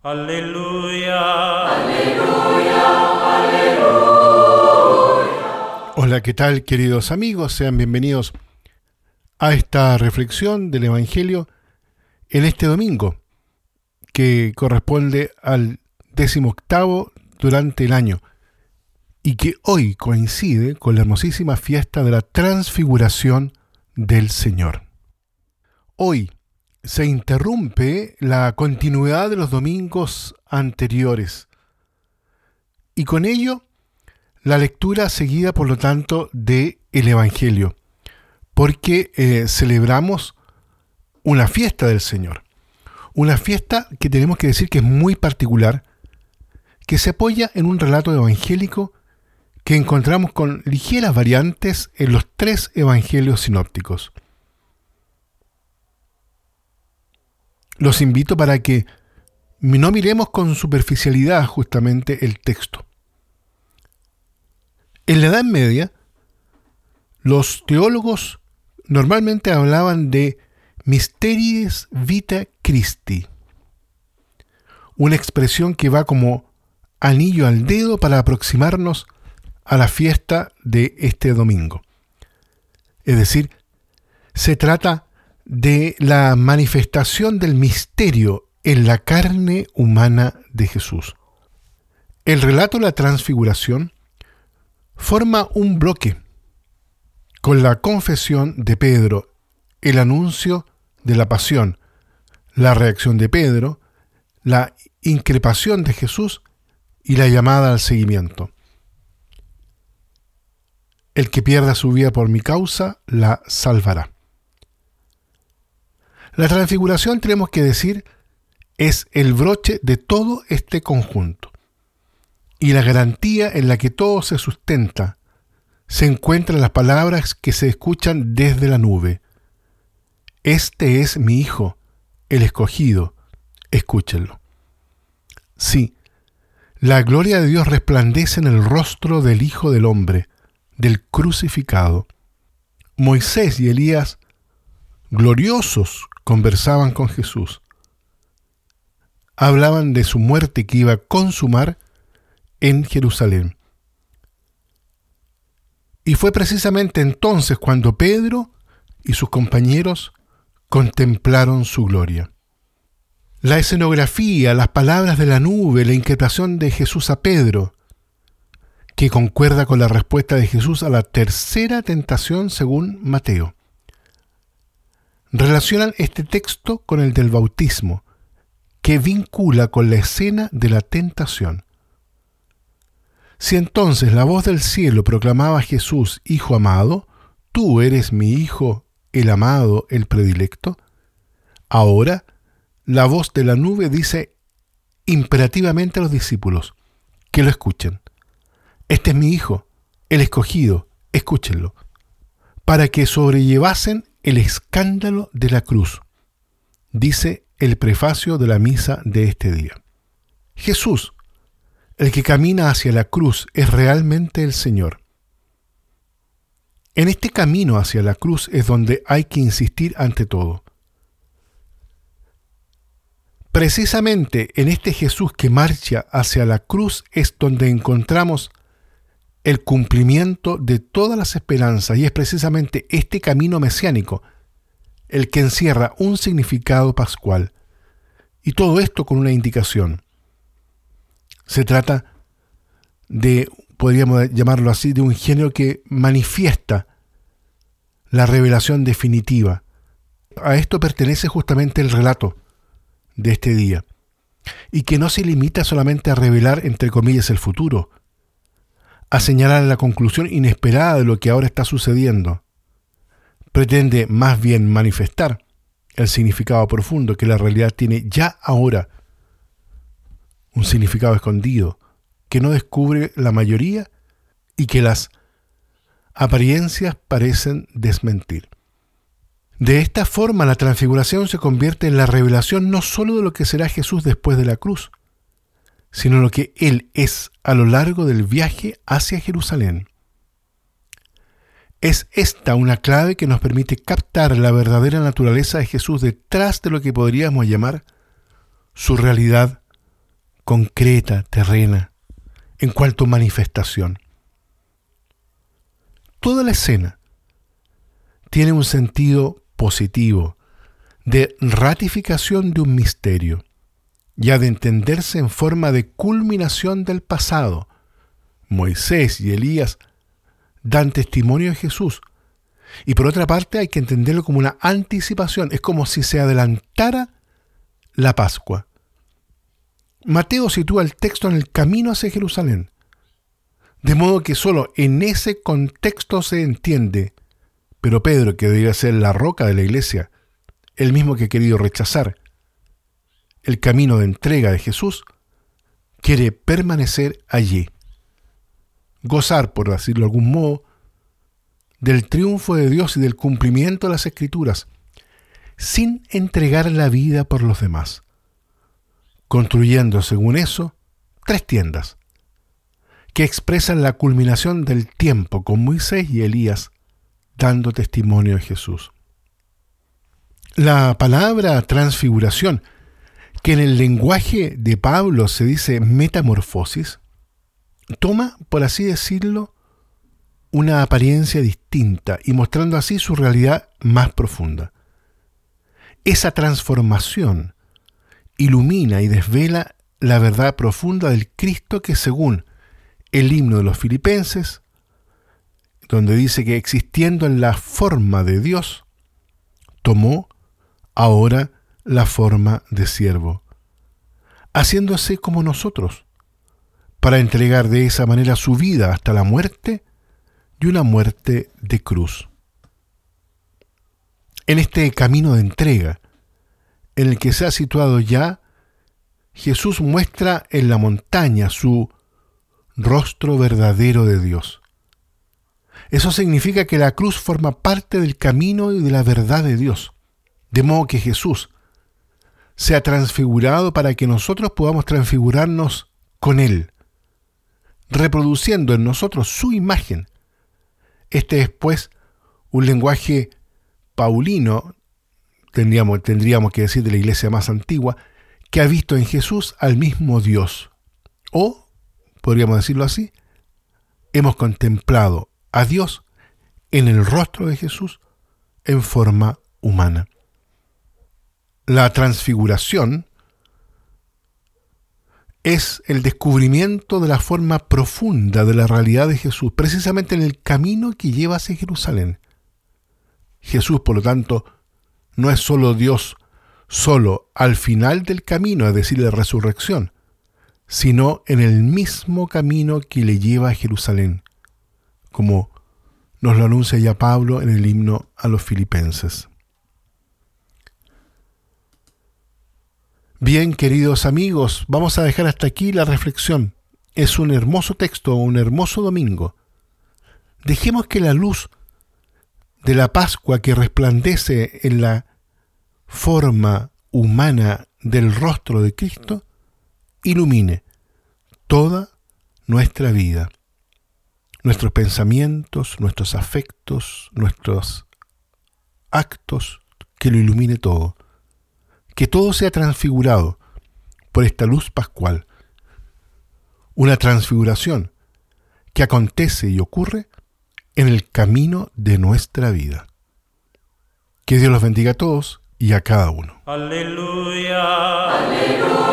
Aleluya. Hola, ¿qué tal queridos amigos? Sean bienvenidos a esta reflexión del Evangelio en este domingo, que corresponde al décimo octavo durante el año y que hoy coincide con la hermosísima fiesta de la transfiguración del Señor. Hoy se interrumpe la continuidad de los domingos anteriores y con ello la lectura seguida por lo tanto de el Evangelio, porque eh, celebramos una fiesta del Señor, una fiesta que tenemos que decir que es muy particular, que se apoya en un relato evangélico que encontramos con ligeras variantes en los tres evangelios sinópticos. Los invito para que no miremos con superficialidad justamente el texto. En la Edad Media, los teólogos normalmente hablaban de Mysteries Vita Christi, una expresión que va como anillo al dedo para aproximarnos a la fiesta de este domingo. Es decir, se trata de la manifestación del misterio en la carne humana de Jesús. El relato de la transfiguración forma un bloque con la confesión de Pedro, el anuncio de la pasión, la reacción de Pedro, la increpación de Jesús y la llamada al seguimiento. El que pierda su vida por mi causa, la salvará. La transfiguración, tenemos que decir, es el broche de todo este conjunto. Y la garantía en la que todo se sustenta se encuentra en las palabras que se escuchan desde la nube. Este es mi Hijo, el escogido, escúchenlo. Sí, la gloria de Dios resplandece en el rostro del Hijo del Hombre, del crucificado. Moisés y Elías, gloriosos, conversaban con Jesús. Hablaban de su muerte que iba a consumar en Jerusalén. Y fue precisamente entonces cuando Pedro y sus compañeros contemplaron su gloria. La escenografía, las palabras de la nube, la inquietación de Jesús a Pedro, que concuerda con la respuesta de Jesús a la tercera tentación según Mateo. Relacionan este texto con el del bautismo, que vincula con la escena de la tentación. Si entonces la voz del cielo proclamaba a Jesús, Hijo amado, tú eres mi Hijo, el amado, el predilecto, ahora la voz de la nube dice imperativamente a los discípulos que lo escuchen. Este es mi hijo, el escogido, escúchenlo, para que sobrellevasen el escándalo de la cruz, dice el prefacio de la misa de este día. Jesús, el que camina hacia la cruz, es realmente el Señor. En este camino hacia la cruz es donde hay que insistir ante todo. Precisamente en este Jesús que marcha hacia la cruz es donde encontramos el cumplimiento de todas las esperanzas y es precisamente este camino mesiánico el que encierra un significado pascual. Y todo esto con una indicación. Se trata de, podríamos llamarlo así, de un género que manifiesta la revelación definitiva. A esto pertenece justamente el relato de este día, y que no se limita solamente a revelar, entre comillas, el futuro, a señalar la conclusión inesperada de lo que ahora está sucediendo. Pretende más bien manifestar el significado profundo que la realidad tiene ya ahora, un significado escondido que no descubre la mayoría y que las apariencias parecen desmentir. De esta forma la transfiguración se convierte en la revelación no sólo de lo que será Jesús después de la cruz, sino lo que Él es a lo largo del viaje hacia Jerusalén. Es esta una clave que nos permite captar la verdadera naturaleza de Jesús detrás de lo que podríamos llamar su realidad concreta, terrena, en cuanto a manifestación. Toda la escena tiene un sentido positivo, de ratificación de un misterio, ya de entenderse en forma de culminación del pasado. Moisés y Elías dan testimonio de Jesús. Y por otra parte hay que entenderlo como una anticipación, es como si se adelantara la Pascua. Mateo sitúa el texto en el camino hacia Jerusalén, de modo que solo en ese contexto se entiende, pero Pedro, que debería ser la roca de la iglesia, el mismo que ha querido rechazar el camino de entrega de Jesús, quiere permanecer allí, gozar, por decirlo de algún modo, del triunfo de Dios y del cumplimiento de las escrituras, sin entregar la vida por los demás, construyendo, según eso, tres tiendas, que expresan la culminación del tiempo con Moisés y Elías, dando testimonio de Jesús. La palabra transfiguración, que en el lenguaje de Pablo se dice metamorfosis, toma, por así decirlo, una apariencia distinta y mostrando así su realidad más profunda. Esa transformación ilumina y desvela la verdad profunda del Cristo que según el himno de los filipenses, donde dice que existiendo en la forma de Dios, tomó ahora la forma de siervo, haciéndose como nosotros, para entregar de esa manera su vida hasta la muerte y una muerte de cruz. En este camino de entrega, en el que se ha situado ya, Jesús muestra en la montaña su rostro verdadero de Dios. Eso significa que la cruz forma parte del camino y de la verdad de Dios. De modo que Jesús se ha transfigurado para que nosotros podamos transfigurarnos con Él, reproduciendo en nosotros su imagen. Este es, pues, un lenguaje paulino, tendríamos, tendríamos que decir de la iglesia más antigua, que ha visto en Jesús al mismo Dios. O, podríamos decirlo así, hemos contemplado a Dios en el rostro de Jesús en forma humana la transfiguración es el descubrimiento de la forma profunda de la realidad de Jesús, precisamente en el camino que lleva hacia Jerusalén. Jesús, por lo tanto, no es solo Dios solo al final del camino, es decir, la resurrección, sino en el mismo camino que le lleva a Jerusalén, como nos lo anuncia ya Pablo en el himno a los filipenses. Bien, queridos amigos, vamos a dejar hasta aquí la reflexión. Es un hermoso texto, un hermoso domingo. Dejemos que la luz de la Pascua que resplandece en la forma humana del rostro de Cristo ilumine toda nuestra vida, nuestros pensamientos, nuestros afectos, nuestros actos, que lo ilumine todo que todo sea transfigurado por esta luz pascual. Una transfiguración que acontece y ocurre en el camino de nuestra vida. Que Dios los bendiga a todos y a cada uno. Aleluya. Aleluya.